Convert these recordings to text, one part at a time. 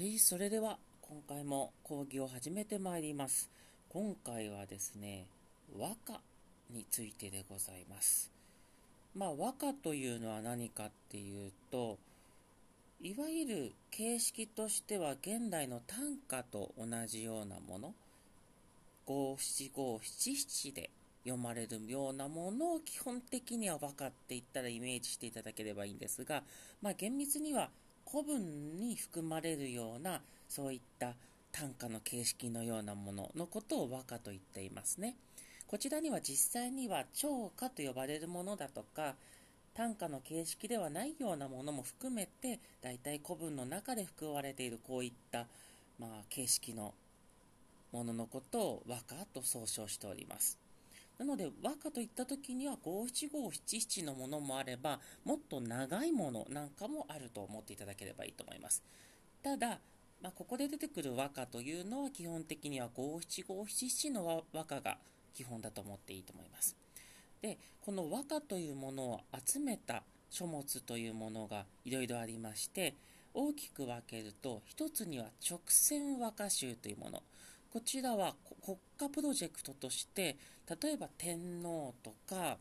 はい、それでは今回も講義を始めてまいります。今回はですね、和歌についてでございます。まあ和歌というのは何かっていうと、いわゆる形式としては現代の短歌と同じようなもの、五七五七七で読まれるようなものを基本的には和歌って言ったらイメージしていただければいいんですが、まあ厳密には古文に含まれるようなそういった短歌の形式のようなもののことを和歌と言っていますね。こちらには実際には長歌と呼ばれるものだとか短歌の形式ではないようなものも含めて大体古文の中で含まれているこういった、まあ、形式のもののことを和歌と総称しております。なので和歌といった時には五七五七七のものもあればもっと長いものなんかもあると思っていただければいいと思います。ただ、まあ、ここで出てくる和歌というのは基本的には五七五七七の和歌が基本だと思っていいと思います。で、この和歌というものを集めた書物というものがいろいろありまして、大きく分けると、一つには直線和歌集というもの。こちらは国家プロジェクトとして、例えば天皇とか、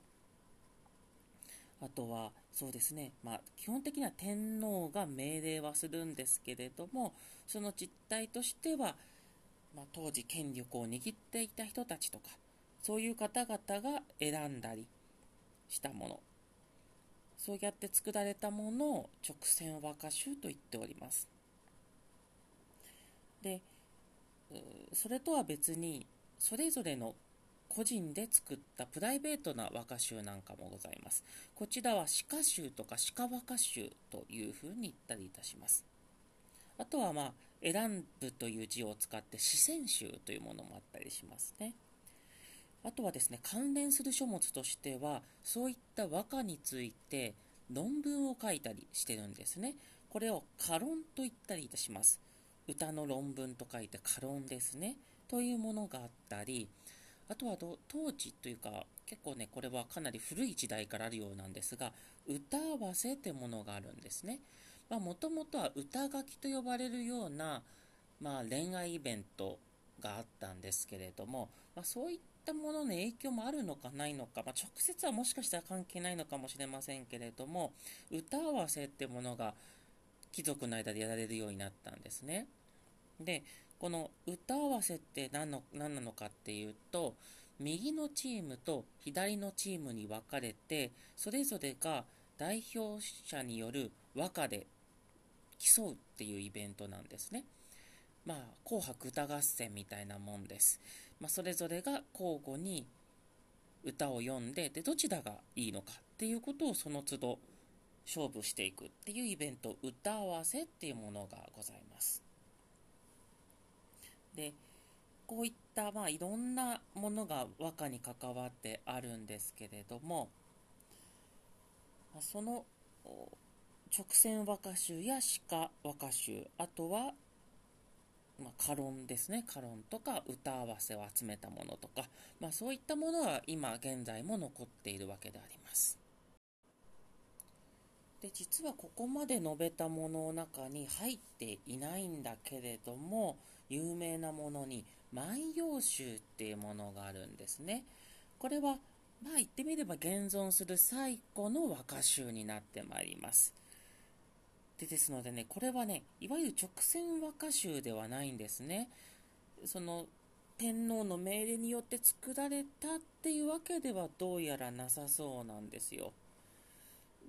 あとはそうですね、まあ、基本的には天皇が命令はするんですけれども、その実態としては、まあ、当時権力を握っていた人たちとか、そういう方々が選んだりしたもの、そうやって作られたものを直線和歌集と言っております。で、それとは別に、それぞれの個人で作ったプライベートな和歌集なんかもございます。こちらは鹿集とか鹿和歌集というふうに言ったりいたします。あとはまあ、選ぶという字を使って四川集というものもあったりしますね。あとはですね、関連する書物としては、そういった和歌について論文を書いたりしてるんですね。これを歌論と言ったりいたします。歌の論文と書いて歌論ですね。というものがあったり、あとは当時というか、結構ね、これはかなり古い時代からあるようなんですが、歌合わせってものがあるんですね。もともとは歌書きと呼ばれるような、まあ、恋愛イベントがあったんですけれども、まあ、そういったものの影響もあるのかないのか、まあ、直接はもしかしたら関係ないのかもしれませんけれども、歌合わせってものが貴族の間でやられるようになったんですね。で、この歌合わせって何の何なのかっていうと、右のチームと左のチームに分かれて、それぞれが代表者による和歌で競うっていうイベントなんですね。まあ、紅白歌合戦みたいなもんです。まあ、それぞれが交互に歌を読んで、で、どちらがいいのかっていうことをその都度勝負していくっていうイベント、歌合わせっていうものがございます。で、こういった、まあ、いろんなものが和歌に関わってあるんですけれども、その直線和歌集や鹿和歌集、あとは、まあ、歌論ですね。歌論とか歌合わせを集めたものとか、まあ、そういったものは今現在も残っているわけであります。で、実はここまで述べたものの中に入っていないんだけれども、有名なものに万葉集っていうものがあるんですね。これは、まあ言ってみれば現存する最古の和歌集になってまいります。でですのでね、これはね、いわゆる直線和歌集ではないんですね。その、天皇の命令によって作られたっていうわけではどうやらなさそうなんですよ。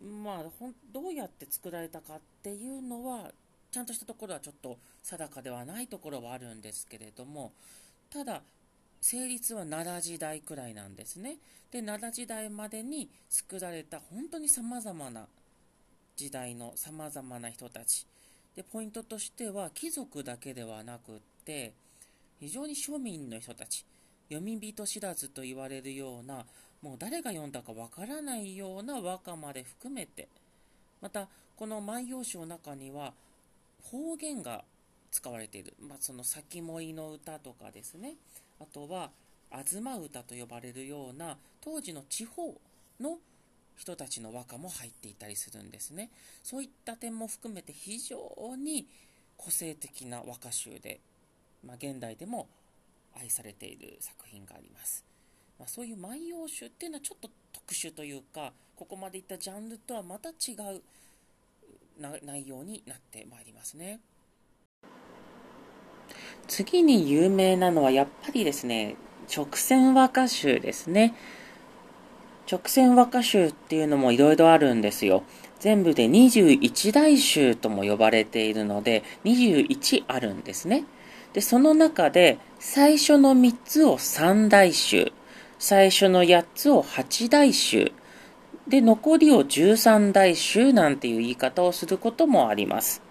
まあ、ほんどうやって作られたかっていうのは、ちゃんとしたところはちょっと定かではないところはあるんですけれども、ただ、成立は奈良時代くらいなんですね。で、奈良時代までに作られた本当に様々な時代の様々な人たち。で、ポイントとしては貴族だけではなくって、非常に庶民の人たち、読み人知らずと言われるような、もう誰が読んだかわからないような和歌まで含めて、また、この万葉集の中には方言が使われている。まあ、その先もいの歌とかですね。あとは、東歌と呼ばれるような当時の地方の人たちの和歌も入っていたりするんですね。そういった点も含めて非常に個性的な和歌集で、まあ、現代でも愛されている作品があります。まあ、そういう万葉集っていうのはちょっと特殊というか、ここまでいったジャンルとはまた違う内容になってまいりますね。次に有名なのはやっぱりですね、直線和歌集ですね。直線和歌集っていうのもいろいろあるんですよ。全部で21大集とも呼ばれているので、21あるんですね。で、その中で最初の3つを3大集、最初の8つを8大集、で、残りを13大集なんていう言い方をすることもあります。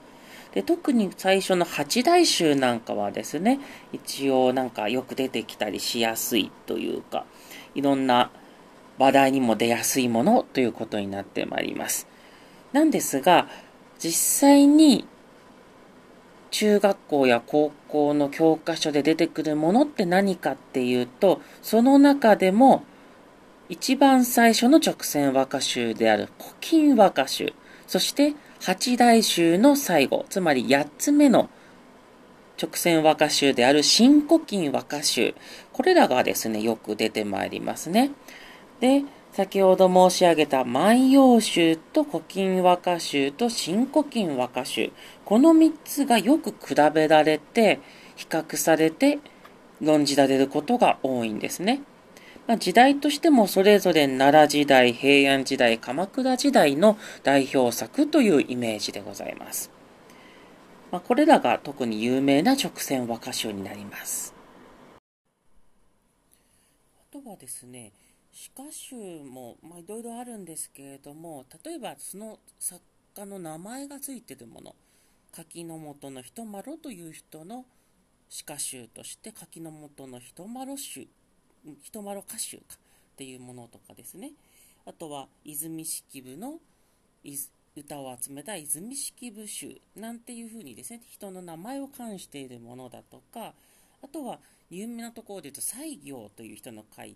で特に最初の8大集なんかはですね、一応なんかよく出てきたりしやすいというか、いろんな話題にも出やすいものということになってまいります。なんですが、実際に中学校や高校の教科書で出てくるものって何かっていうと、その中でも一番最初の直線和歌集である古今和歌集、そして八大集の最後、つまり八つ目の直線和歌集である新古今和歌集、これらがですね、よく出てまいりますね。で、先ほど申し上げた万葉集と古今和歌集と新古今和歌集、この3つがよく比べられて、比較されて論じられることが多いんですね。まあ、時代としてもそれぞれ奈良時代、平安時代、鎌倉時代の代表作というイメージでございます。まあ、これらが特に有名な直線和歌集になります。あとはですね、詩歌集もいろいろあるんですけれども、例えばその作家の名前がついているもの、柿の本の人丸という人の詩歌集として柿の本の人丸集人丸歌集かっていうものとかですね。あとは泉式部の歌を集めた泉式部集なんていうふうにですね人の名前を冠しているものだとかあとは有名なところで言うと西行という人の書い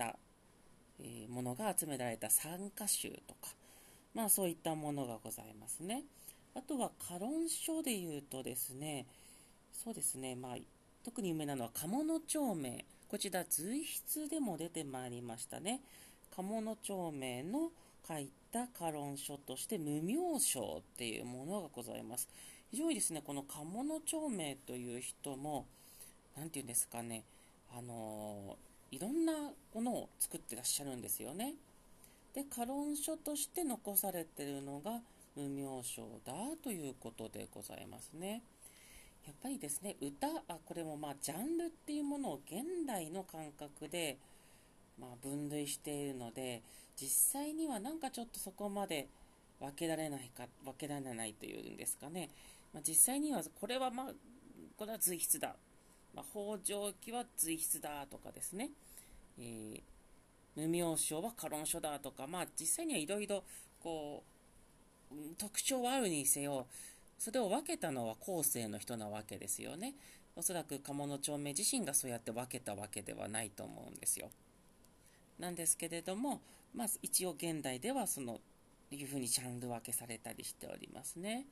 た、え、ものが集められた参加集とかまあそういったものがございますねあとは歌論書で言うとですねそうですねまあ特に有名なのは鴨の町名こちら随筆でも出てまいりましたね。鴨の町名の書いた歌論書として無名章っていうものがございます。非常にですね、この鴨の町名という人も、何て言うんですかね、あのいろんなものを作ってらっしゃるんですよね。で、歌論書として残されているのが無名章だということでございますね。やっぱりですね歌あこれもまあジャンルっていうものを現代の感覚で、まあ、分類しているので実際にはなんかちょっとそこまで分けられないか分けられないというんですかね、まあ、実際にはこれはまあこれは随筆だ、まあ、北条記は随筆だとかですね、えー、無名称は歌論書だとか、まあ、実際にはいろいろこう特徴はあるにせよそれを分けたのは後世の人なわけですよね。おそらく鴨の町名自身がそうやって分けたわけではないと思うんですよ。なんですけれども、まあ、一応現代ではそのいうふうにジャンル分けされたりしておりますね。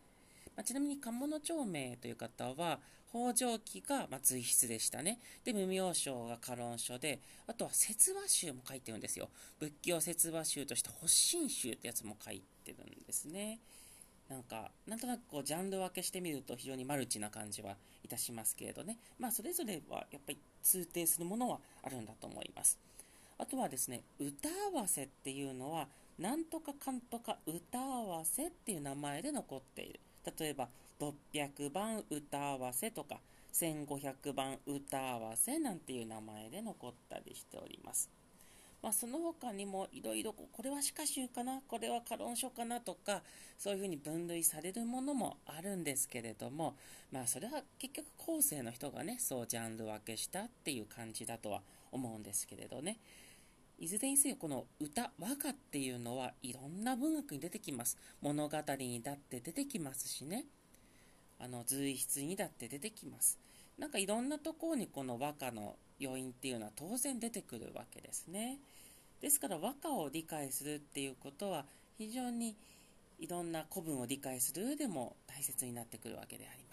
まあ、ちなみに鴨の町名という方は北条記がま随筆でしたね。で、無名称が歌論書で、あとは説話集も書いてるんですよ。仏教説話集として発信集ってやつも書いてるんですね。なんか、なんとなくこう、ジャンル分けしてみると非常にマルチな感じはいたしますけれどね。まあ、それぞれはやっぱり通底するものはあるんだと思います。あとはですね、歌合わせっていうのは、なんとかかんとか歌合わせっていう名前で残っている。例えば、600番歌合わせとか、1500番歌合わせなんていう名前で残ったりしております。まあ、その他にもいろいろこれは詩歌集かなこれは歌論書かなとかそういうふうに分類されるものもあるんですけれども、まあ、それは結局後世の人がねそうジャンル分けしたっていう感じだとは思うんですけれどね。いずれにせよこの歌和歌っていうのはいろんな文学に出てきます。物語にだって出てきますしね。あの随筆にだって出てきますなんかいろんなところにこの和歌の要因っていうのは当然出てくるわけですね。ですから和歌を理解するっていうことは非常にいろんな古文を理解する上でも大切になってくるわけであります。